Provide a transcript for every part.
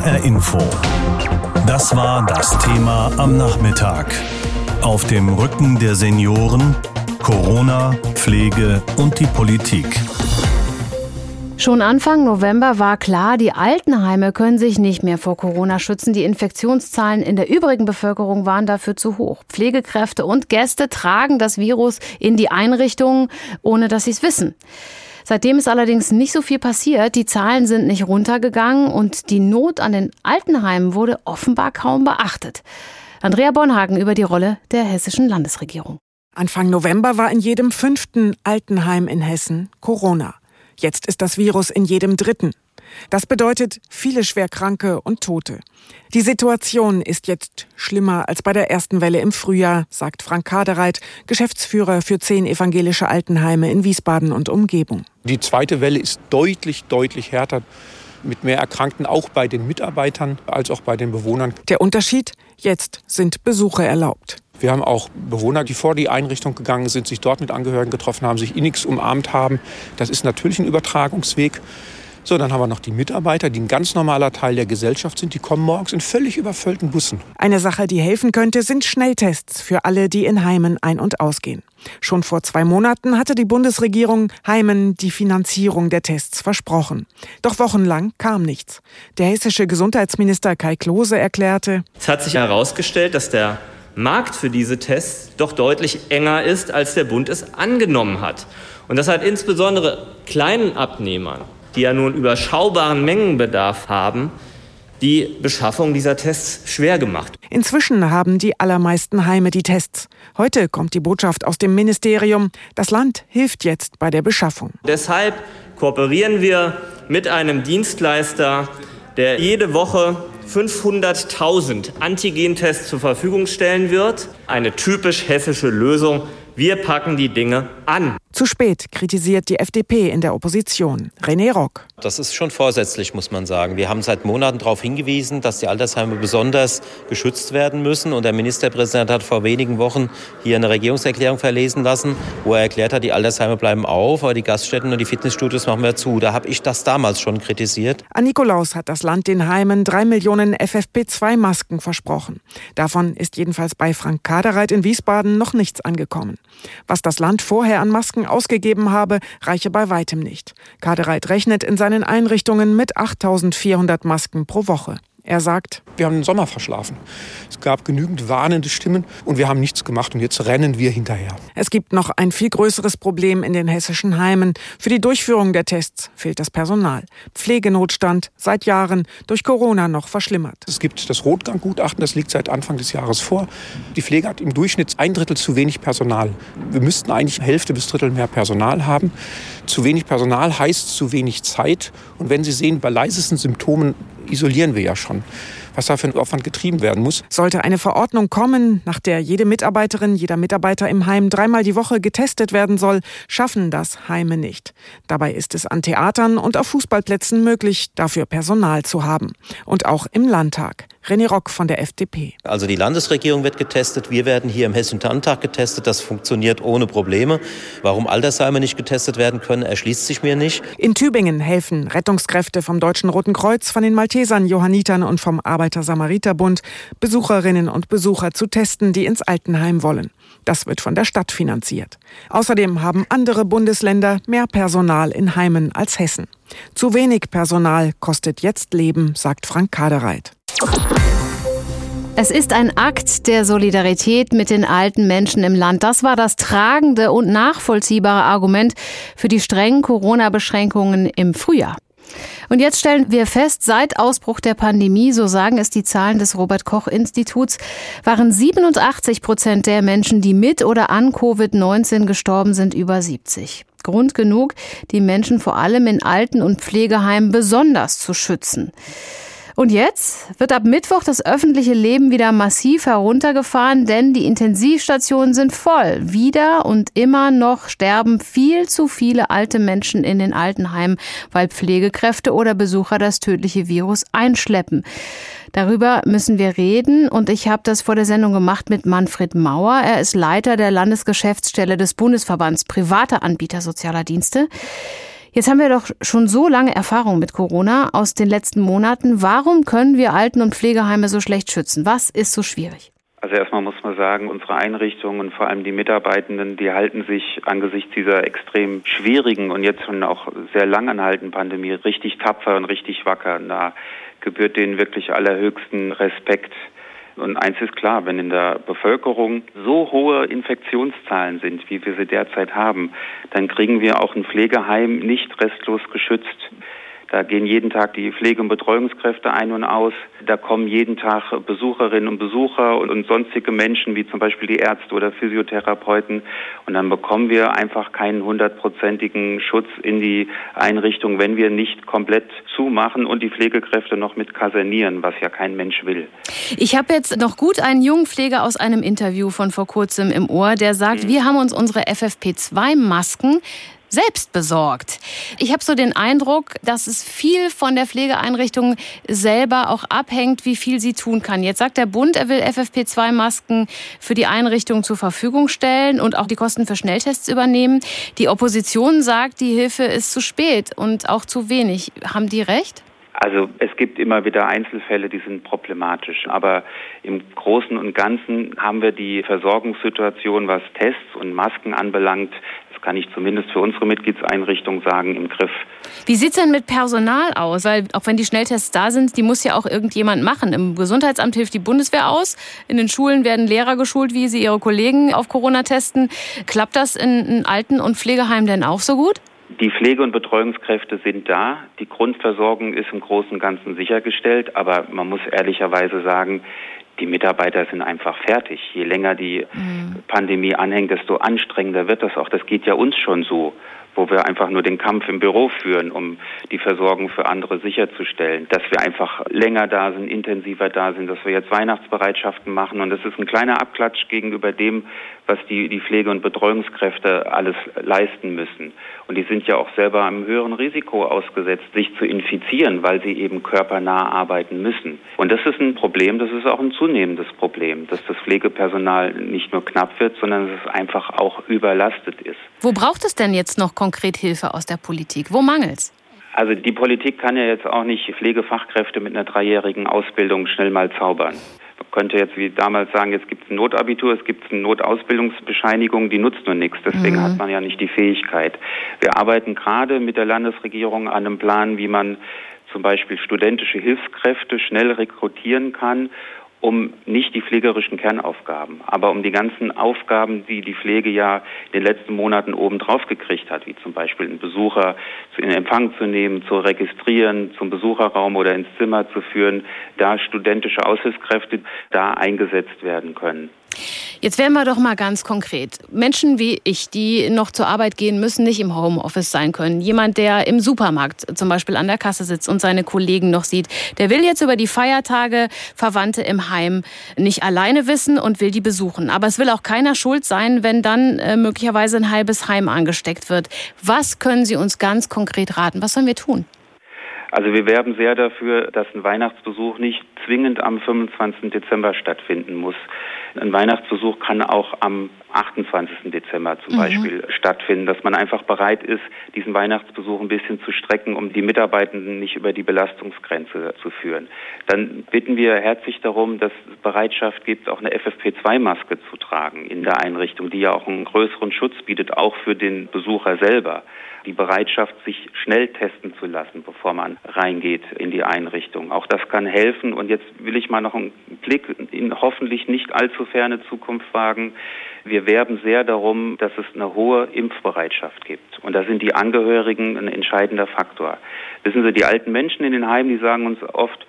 HR Info. Das war das Thema am Nachmittag. Auf dem Rücken der Senioren, Corona, Pflege und die Politik. Schon Anfang November war klar, die Altenheime können sich nicht mehr vor Corona schützen. Die Infektionszahlen in der übrigen Bevölkerung waren dafür zu hoch. Pflegekräfte und Gäste tragen das Virus in die Einrichtungen, ohne dass sie es wissen. Seitdem ist allerdings nicht so viel passiert. Die Zahlen sind nicht runtergegangen und die Not an den Altenheimen wurde offenbar kaum beachtet. Andrea Bonhagen über die Rolle der hessischen Landesregierung. Anfang November war in jedem fünften Altenheim in Hessen Corona. Jetzt ist das Virus in jedem dritten. Das bedeutet viele Schwerkranke und Tote. Die Situation ist jetzt schlimmer als bei der ersten Welle im Frühjahr, sagt Frank Kadereit, Geschäftsführer für zehn evangelische Altenheime in Wiesbaden und Umgebung. Die zweite Welle ist deutlich, deutlich härter mit mehr Erkrankten auch bei den Mitarbeitern als auch bei den Bewohnern. Der Unterschied? Jetzt sind Besuche erlaubt. Wir haben auch Bewohner, die vor die Einrichtung gegangen sind, sich dort mit Angehörigen getroffen haben, sich innigst umarmt haben. Das ist natürlich ein Übertragungsweg. So, dann haben wir noch die Mitarbeiter, die ein ganz normaler Teil der Gesellschaft sind. Die kommen morgens in völlig überfüllten Bussen. Eine Sache, die helfen könnte, sind Schnelltests für alle, die in Heimen ein- und ausgehen. Schon vor zwei Monaten hatte die Bundesregierung Heimen die Finanzierung der Tests versprochen. Doch wochenlang kam nichts. Der hessische Gesundheitsminister Kai Klose erklärte, es hat sich herausgestellt, dass der Markt für diese Tests doch deutlich enger ist, als der Bund es angenommen hat. Und das hat insbesondere kleinen Abnehmern, die ja nun überschaubaren Mengenbedarf haben, die Beschaffung dieser Tests schwer gemacht. Inzwischen haben die allermeisten Heime die Tests. Heute kommt die Botschaft aus dem Ministerium, das Land hilft jetzt bei der Beschaffung. Deshalb kooperieren wir mit einem Dienstleister, der jede Woche 500.000 Antigentests zur Verfügung stellen wird. Eine typisch hessische Lösung. Wir packen die Dinge an. Zu spät kritisiert die FDP in der Opposition. René Rock. Das ist schon vorsätzlich, muss man sagen. Wir haben seit Monaten darauf hingewiesen, dass die Altersheime besonders geschützt werden müssen. Und der Ministerpräsident hat vor wenigen Wochen hier eine Regierungserklärung verlesen lassen, wo er erklärt hat, die Altersheime bleiben auf, aber die Gaststätten und die Fitnessstudios machen wir zu. Da habe ich das damals schon kritisiert. An Nikolaus hat das Land den Heimen drei Millionen FFP2-Masken versprochen. Davon ist jedenfalls bei Frank Kadereit in Wiesbaden noch nichts angekommen. Was das Land vorher an Masken ausgegeben habe, reiche bei weitem nicht. Kadereit rechnet in seinen Einrichtungen mit 8400 Masken pro Woche. Er sagt, wir haben den Sommer verschlafen. Es gab genügend warnende Stimmen und wir haben nichts gemacht und jetzt rennen wir hinterher. Es gibt noch ein viel größeres Problem in den hessischen Heimen. Für die Durchführung der Tests fehlt das Personal. Pflegenotstand seit Jahren durch Corona noch verschlimmert. Es gibt das Rotgang-Gutachten, das liegt seit Anfang des Jahres vor. Die Pflege hat im Durchschnitt ein Drittel zu wenig Personal. Wir müssten eigentlich Hälfte bis Drittel mehr Personal haben. Zu wenig Personal heißt zu wenig Zeit. Und wenn Sie sehen, bei leisesten Symptomen isolieren wir ja schon was da für ein Aufwand getrieben werden muss. Sollte eine Verordnung kommen, nach der jede Mitarbeiterin, jeder Mitarbeiter im Heim dreimal die Woche getestet werden soll, schaffen das Heime nicht. Dabei ist es an Theatern und auf Fußballplätzen möglich, dafür Personal zu haben. Und auch im Landtag. René Rock von der FDP. Also die Landesregierung wird getestet, wir werden hier im Hessischen Landtag getestet, das funktioniert ohne Probleme. Warum Altersheime nicht getestet werden können, erschließt sich mir nicht. In Tübingen helfen Rettungskräfte vom Deutschen Roten Kreuz, von den Maltesern, Johannitern und vom Arbeiter-Samariter-Bund Besucherinnen und Besucher zu testen, die ins Altenheim wollen. Das wird von der Stadt finanziert. Außerdem haben andere Bundesländer mehr Personal in Heimen als Hessen. Zu wenig Personal kostet jetzt Leben, sagt Frank Kadereit. Es ist ein Akt der Solidarität mit den alten Menschen im Land. Das war das tragende und nachvollziehbare Argument für die strengen Corona-Beschränkungen im Frühjahr. Und jetzt stellen wir fest, seit Ausbruch der Pandemie, so sagen es die Zahlen des Robert Koch Instituts, waren 87 Prozent der Menschen, die mit oder an Covid-19 gestorben sind, über 70. Grund genug, die Menschen vor allem in Alten- und Pflegeheimen besonders zu schützen. Und jetzt wird ab Mittwoch das öffentliche Leben wieder massiv heruntergefahren, denn die Intensivstationen sind voll. Wieder und immer noch sterben viel zu viele alte Menschen in den Altenheimen, weil Pflegekräfte oder Besucher das tödliche Virus einschleppen. Darüber müssen wir reden und ich habe das vor der Sendung gemacht mit Manfred Mauer. Er ist Leiter der Landesgeschäftsstelle des Bundesverbands privater Anbieter sozialer Dienste. Jetzt haben wir doch schon so lange Erfahrung mit Corona aus den letzten Monaten. Warum können wir Alten- und Pflegeheime so schlecht schützen? Was ist so schwierig? Also erstmal muss man sagen, unsere Einrichtungen und vor allem die Mitarbeitenden, die halten sich angesichts dieser extrem schwierigen und jetzt schon auch sehr lang anhaltenden Pandemie richtig tapfer und richtig wacker. Da gebührt denen wirklich allerhöchsten Respekt. Und eins ist klar, wenn in der Bevölkerung so hohe Infektionszahlen sind, wie wir sie derzeit haben, dann kriegen wir auch ein Pflegeheim nicht restlos geschützt. Da gehen jeden Tag die Pflege- und Betreuungskräfte ein und aus. Da kommen jeden Tag Besucherinnen und Besucher und, und, sonstige Menschen, wie zum Beispiel die Ärzte oder Physiotherapeuten. Und dann bekommen wir einfach keinen hundertprozentigen Schutz in die Einrichtung, wenn wir nicht komplett zumachen und die Pflegekräfte noch mit kasernieren, was ja kein Mensch will. Ich habe jetzt noch gut einen jungen Pfleger aus einem Interview von vor kurzem im Ohr, der sagt, mhm. wir haben uns unsere FFP2-Masken selbst besorgt. Ich habe so den Eindruck, dass es viel von der Pflegeeinrichtung selber auch abhängt, wie viel sie tun kann. Jetzt sagt der Bund, er will FFP2-Masken für die Einrichtung zur Verfügung stellen und auch die Kosten für Schnelltests übernehmen. Die Opposition sagt, die Hilfe ist zu spät und auch zu wenig. Haben die recht? Also es gibt immer wieder Einzelfälle, die sind problematisch. Aber im Großen und Ganzen haben wir die Versorgungssituation, was Tests und Masken anbelangt, kann ich zumindest für unsere Mitgliedseinrichtung sagen, im Griff. Wie sieht es denn mit Personal aus? Weil auch wenn die Schnelltests da sind, die muss ja auch irgendjemand machen. Im Gesundheitsamt hilft die Bundeswehr aus. In den Schulen werden Lehrer geschult, wie sie ihre Kollegen auf Corona testen. Klappt das in, Alten- und Pflegeheimen denn auch so gut? Die Pflege- und Betreuungskräfte sind da. Die Grundversorgung ist im Großen und Ganzen sichergestellt. Aber man muss ehrlicherweise sagen, die Mitarbeiter sind einfach fertig. Je länger die mhm. Pandemie anhängt, desto anstrengender wird das auch. Das geht ja uns schon so wo wir einfach nur den Kampf im Büro führen, um die Versorgung für andere sicherzustellen, dass wir einfach länger da sind, intensiver da sind, dass wir jetzt Weihnachtsbereitschaften machen und das ist ein kleiner Abklatsch gegenüber dem, was die, die Pflege- und Betreuungskräfte alles leisten müssen. Und die sind ja auch selber einem höheren Risiko ausgesetzt, sich zu infizieren, weil sie eben körpernah arbeiten müssen. Und das ist ein Problem, das ist auch ein zunehmendes Problem, dass das Pflegepersonal nicht nur knapp wird, sondern dass es einfach auch überlastet ist. Wo braucht es denn jetzt noch konkret Hilfe aus der Politik? Wo mangelt's? Also die Politik kann ja jetzt auch nicht Pflegefachkräfte mit einer dreijährigen Ausbildung schnell mal zaubern. Man könnte jetzt wie damals sagen, jetzt gibt es ein Notabitur, es gibt eine Notausbildungsbescheinigung, die nutzt nur nichts. Deswegen mhm. hat man ja nicht die Fähigkeit. Wir arbeiten gerade mit der Landesregierung an einem Plan, wie man zum Beispiel studentische Hilfskräfte schnell rekrutieren kann um nicht die pflegerischen Kernaufgaben, aber um die ganzen Aufgaben, die die Pflege ja in den letzten Monaten obendrauf gekriegt hat, wie zum Beispiel einen Besucher in Empfang zu nehmen, zu registrieren, zum Besucherraum oder ins Zimmer zu führen, da studentische Aushilfskräfte da eingesetzt werden können. Jetzt werden wir doch mal ganz konkret. Menschen wie ich, die noch zur Arbeit gehen, müssen nicht im Homeoffice sein können. Jemand, der im Supermarkt zum Beispiel an der Kasse sitzt und seine Kollegen noch sieht, der will jetzt über die Feiertage Verwandte im Heim nicht alleine wissen und will die besuchen. Aber es will auch keiner schuld sein, wenn dann äh, möglicherweise ein halbes Heim angesteckt wird. Was können Sie uns ganz konkret raten? Was sollen wir tun? Also wir werben sehr dafür, dass ein Weihnachtsbesuch nicht zwingend am 25. Dezember stattfinden muss. Ein Weihnachtsbesuch kann auch am 28. Dezember zum mhm. Beispiel stattfinden, dass man einfach bereit ist, diesen Weihnachtsbesuch ein bisschen zu strecken, um die Mitarbeitenden nicht über die Belastungsgrenze zu führen. Dann bitten wir herzlich darum, dass es Bereitschaft gibt, auch eine FFP2-Maske zu tragen in der Einrichtung, die ja auch einen größeren Schutz bietet, auch für den Besucher selber die Bereitschaft, sich schnell testen zu lassen, bevor man reingeht in die Einrichtung. Auch das kann helfen. Und jetzt will ich mal noch einen Blick in hoffentlich nicht allzu ferne Zukunft wagen. Wir werben sehr darum, dass es eine hohe Impfbereitschaft gibt. Und da sind die Angehörigen ein entscheidender Faktor. Wissen Sie, die alten Menschen in den Heimen, die sagen uns oft,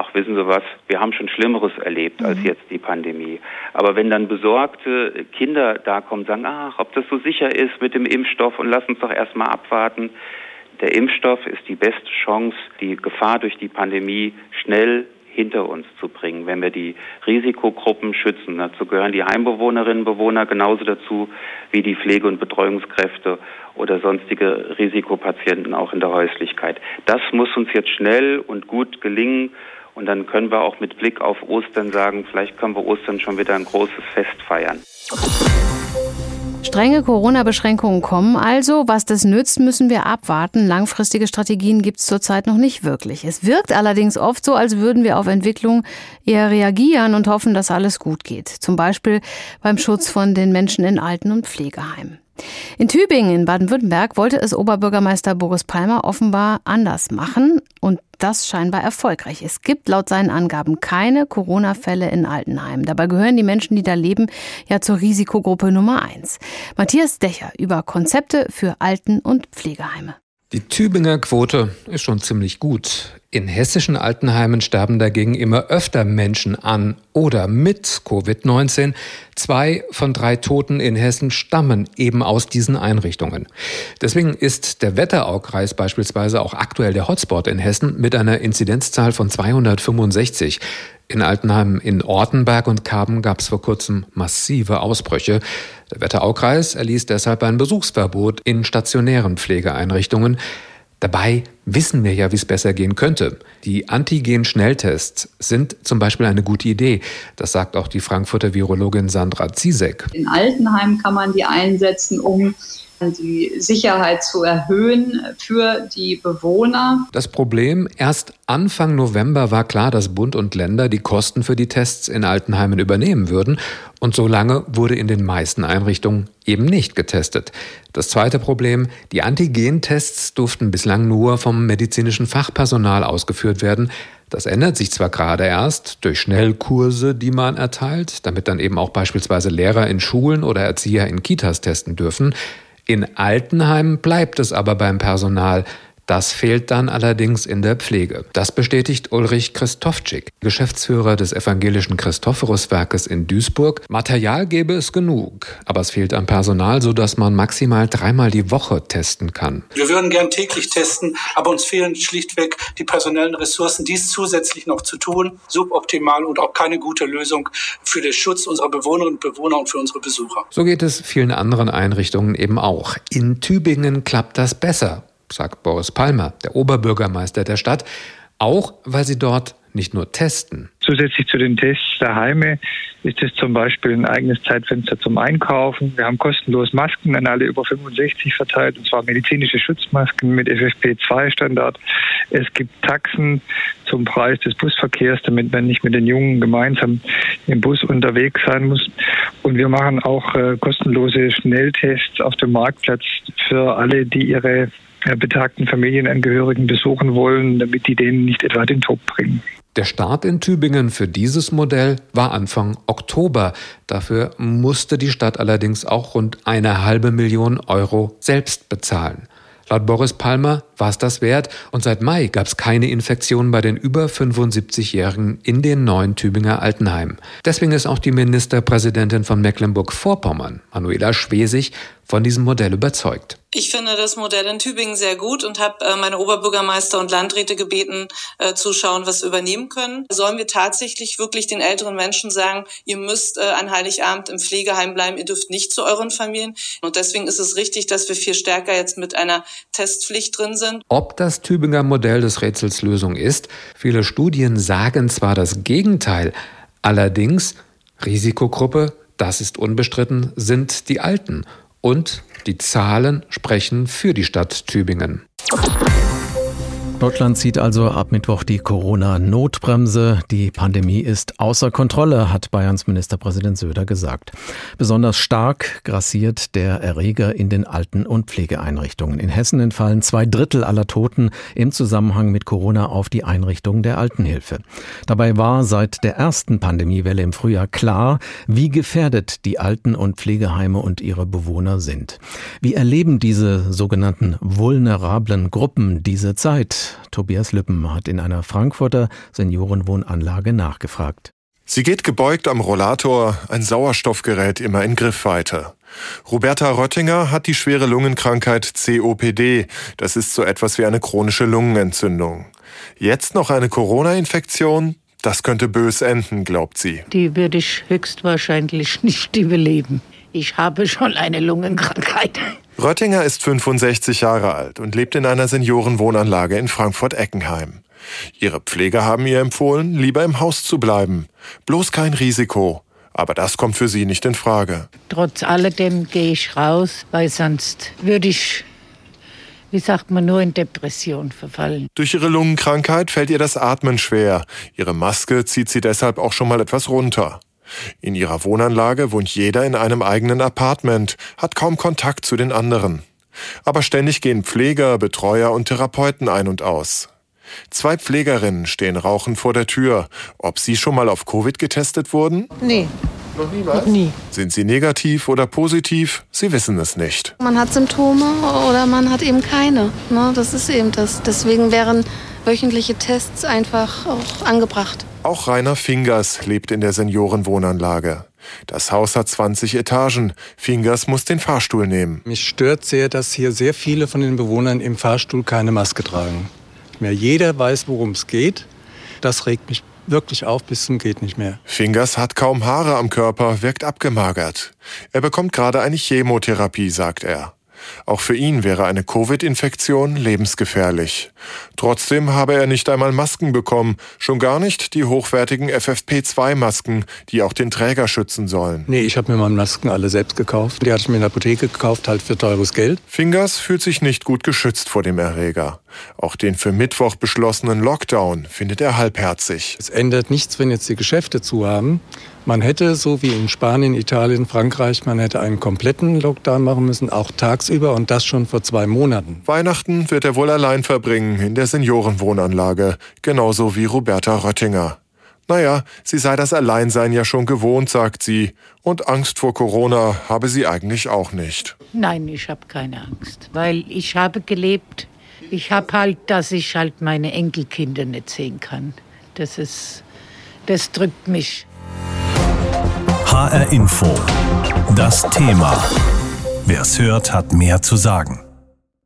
ach wissen Sie was, wir haben schon Schlimmeres erlebt als mhm. jetzt die Pandemie. Aber wenn dann besorgte Kinder da kommen, sagen, ach, ob das so sicher ist mit dem Impfstoff und lass uns doch erstmal abwarten. Der Impfstoff ist die beste Chance, die Gefahr durch die Pandemie schnell hinter uns zu bringen, wenn wir die Risikogruppen schützen. Dazu gehören die Heimbewohnerinnen und Bewohner genauso dazu wie die Pflege- und Betreuungskräfte oder sonstige Risikopatienten auch in der Häuslichkeit. Das muss uns jetzt schnell und gut gelingen. Und dann können wir auch mit Blick auf Ostern sagen, vielleicht können wir Ostern schon wieder ein großes Fest feiern. Strenge Corona-Beschränkungen kommen also. Was das nützt, müssen wir abwarten. Langfristige Strategien gibt es zurzeit noch nicht wirklich. Es wirkt allerdings oft so, als würden wir auf Entwicklung eher reagieren und hoffen, dass alles gut geht. Zum Beispiel beim Schutz von den Menschen in Alten- und Pflegeheimen. In Tübingen in Baden-Württemberg wollte es Oberbürgermeister Boris Palmer offenbar anders machen und das scheinbar erfolgreich. Es gibt laut seinen Angaben keine Corona-Fälle in Altenheimen. Dabei gehören die Menschen, die da leben, ja zur Risikogruppe Nummer eins. Matthias Decher über Konzepte für Alten- und Pflegeheime. Die Tübinger Quote ist schon ziemlich gut. In hessischen Altenheimen sterben dagegen immer öfter Menschen an oder mit Covid-19. Zwei von drei Toten in Hessen stammen eben aus diesen Einrichtungen. Deswegen ist der Wetteraukreis beispielsweise auch aktuell der Hotspot in Hessen mit einer Inzidenzzahl von 265. In Altenheimen in Ortenberg und Karben gab es vor kurzem massive Ausbrüche. Der Wetteraukreis erließ deshalb ein Besuchsverbot in stationären Pflegeeinrichtungen. Dabei wissen wir ja, wie es besser gehen könnte. Die Antigen-Schnelltests sind zum Beispiel eine gute Idee. Das sagt auch die Frankfurter Virologin Sandra Ziesek. In Altenheim kann man die einsetzen, um die Sicherheit zu erhöhen für die Bewohner. Das Problem, erst Anfang November war klar, dass Bund und Länder die Kosten für die Tests in Altenheimen übernehmen würden. Und so lange wurde in den meisten Einrichtungen eben nicht getestet. Das zweite Problem, die Antigentests durften bislang nur vom medizinischen Fachpersonal ausgeführt werden. Das ändert sich zwar gerade erst durch Schnellkurse, die man erteilt, damit dann eben auch beispielsweise Lehrer in Schulen oder Erzieher in Kitas testen dürfen. In Altenheimen bleibt es aber beim Personal. Das fehlt dann allerdings in der Pflege. Das bestätigt Ulrich Christofczyk, Geschäftsführer des evangelischen Christophoruswerkes in Duisburg. Material gäbe es genug, aber es fehlt an Personal, sodass man maximal dreimal die Woche testen kann. Wir würden gern täglich testen, aber uns fehlen schlichtweg die personellen Ressourcen, dies zusätzlich noch zu tun. Suboptimal und auch keine gute Lösung für den Schutz unserer Bewohnerinnen und Bewohner und für unsere Besucher. So geht es vielen anderen Einrichtungen eben auch. In Tübingen klappt das besser sagt Boris Palmer, der Oberbürgermeister der Stadt, auch weil sie dort nicht nur testen. Zusätzlich zu den Tests der Heime ist es zum Beispiel ein eigenes Zeitfenster zum Einkaufen. Wir haben kostenlos Masken an alle über 65 verteilt, und zwar medizinische Schutzmasken mit FFP2-Standard. Es gibt Taxen zum Preis des Busverkehrs, damit man nicht mit den Jungen gemeinsam im Bus unterwegs sein muss. Und wir machen auch äh, kostenlose Schnelltests auf dem Marktplatz für alle, die ihre betagten Familienangehörigen besuchen wollen, damit die denen nicht etwa den Tod bringen. Der Start in Tübingen für dieses Modell war Anfang Oktober. Dafür musste die Stadt allerdings auch rund eine halbe Million Euro selbst bezahlen. Laut Boris Palmer war es das wert und seit Mai gab es keine Infektionen bei den über 75-Jährigen in den neuen Tübinger Altenheimen. Deswegen ist auch die Ministerpräsidentin von Mecklenburg-Vorpommern, Manuela Schwesig, von diesem Modell überzeugt. Ich finde das Modell in Tübingen sehr gut und habe äh, meine Oberbürgermeister und Landräte gebeten, äh, zu schauen, was wir übernehmen können. Sollen wir tatsächlich wirklich den älteren Menschen sagen, ihr müsst äh, an Heiligabend im Pflegeheim bleiben, ihr dürft nicht zu euren Familien. Und deswegen ist es richtig, dass wir viel stärker jetzt mit einer Testpflicht drin sind. Ob das Tübinger Modell des Rätsels Lösung ist, viele Studien sagen zwar das Gegenteil, allerdings Risikogruppe, das ist unbestritten, sind die Alten und die Zahlen sprechen für die Stadt Tübingen. Deutschland zieht also ab Mittwoch die Corona-Notbremse. Die Pandemie ist außer Kontrolle, hat Bayerns Ministerpräsident Söder gesagt. Besonders stark grassiert der Erreger in den Alten- und Pflegeeinrichtungen. In Hessen entfallen zwei Drittel aller Toten im Zusammenhang mit Corona auf die Einrichtungen der Altenhilfe. Dabei war seit der ersten Pandemiewelle im Frühjahr klar, wie gefährdet die Alten- und Pflegeheime und ihre Bewohner sind. Wie erleben diese sogenannten vulnerablen Gruppen diese Zeit? Tobias Lüppen hat in einer Frankfurter Seniorenwohnanlage nachgefragt. Sie geht gebeugt am Rollator, ein Sauerstoffgerät immer in Griffweite. Roberta Röttinger hat die schwere Lungenkrankheit COPD. Das ist so etwas wie eine chronische Lungenentzündung. Jetzt noch eine Corona-Infektion? Das könnte bös enden, glaubt sie. Die würde ich höchstwahrscheinlich nicht überleben. Ich habe schon eine Lungenkrankheit. Röttinger ist 65 Jahre alt und lebt in einer Seniorenwohnanlage in Frankfurt-Eckenheim. Ihre Pfleger haben ihr empfohlen, lieber im Haus zu bleiben. Bloß kein Risiko. Aber das kommt für sie nicht in Frage. Trotz alledem gehe ich raus, weil sonst würde ich wie sagt man, nur in Depression verfallen. Durch ihre Lungenkrankheit fällt ihr das Atmen schwer. Ihre Maske zieht sie deshalb auch schon mal etwas runter. In ihrer Wohnanlage wohnt jeder in einem eigenen Apartment, hat kaum Kontakt zu den anderen. Aber ständig gehen Pfleger, Betreuer und Therapeuten ein und aus. Zwei Pflegerinnen stehen rauchend vor der Tür. Ob sie schon mal auf Covid getestet wurden? Nee. Noch niemals? Noch nie. Sind sie negativ oder positiv? Sie wissen es nicht. Man hat Symptome oder man hat eben keine. Ne? Das ist eben das. Deswegen wären wöchentliche Tests einfach auch angebracht. Auch Rainer Fingers lebt in der Seniorenwohnanlage. Das Haus hat 20 Etagen. Fingers muss den Fahrstuhl nehmen. Mich stört sehr, dass hier sehr viele von den Bewohnern im Fahrstuhl keine Maske tragen. Mehr jeder weiß, worum es geht. Das regt mich wirklich auf bis zum geht nicht mehr. Fingers hat kaum Haare am Körper, wirkt abgemagert. Er bekommt gerade eine Chemotherapie, sagt er. Auch für ihn wäre eine Covid-Infektion lebensgefährlich. Trotzdem habe er nicht einmal Masken bekommen, schon gar nicht die hochwertigen FFP2-Masken, die auch den Träger schützen sollen. Nee, ich habe mir meine Masken alle selbst gekauft. Die hatte ich mir in der Apotheke gekauft, halt für teures Geld. Fingers fühlt sich nicht gut geschützt vor dem Erreger. Auch den für Mittwoch beschlossenen Lockdown findet er halbherzig. Es ändert nichts, wenn jetzt die Geschäfte zu haben. Man hätte, so wie in Spanien, Italien, Frankreich, man hätte einen kompletten Lockdown machen müssen, auch tagsüber und das schon vor zwei Monaten. Weihnachten wird er wohl allein verbringen in der Seniorenwohnanlage, genauso wie Roberta Röttinger. Naja, sie sei das Alleinsein ja schon gewohnt, sagt sie. Und Angst vor Corona habe sie eigentlich auch nicht. Nein, ich habe keine Angst, weil ich habe gelebt. Ich habe halt, dass ich halt meine Enkelkinder nicht sehen kann. Das ist, das drückt mich. HR Info. Das Thema. Wer es hört, hat mehr zu sagen.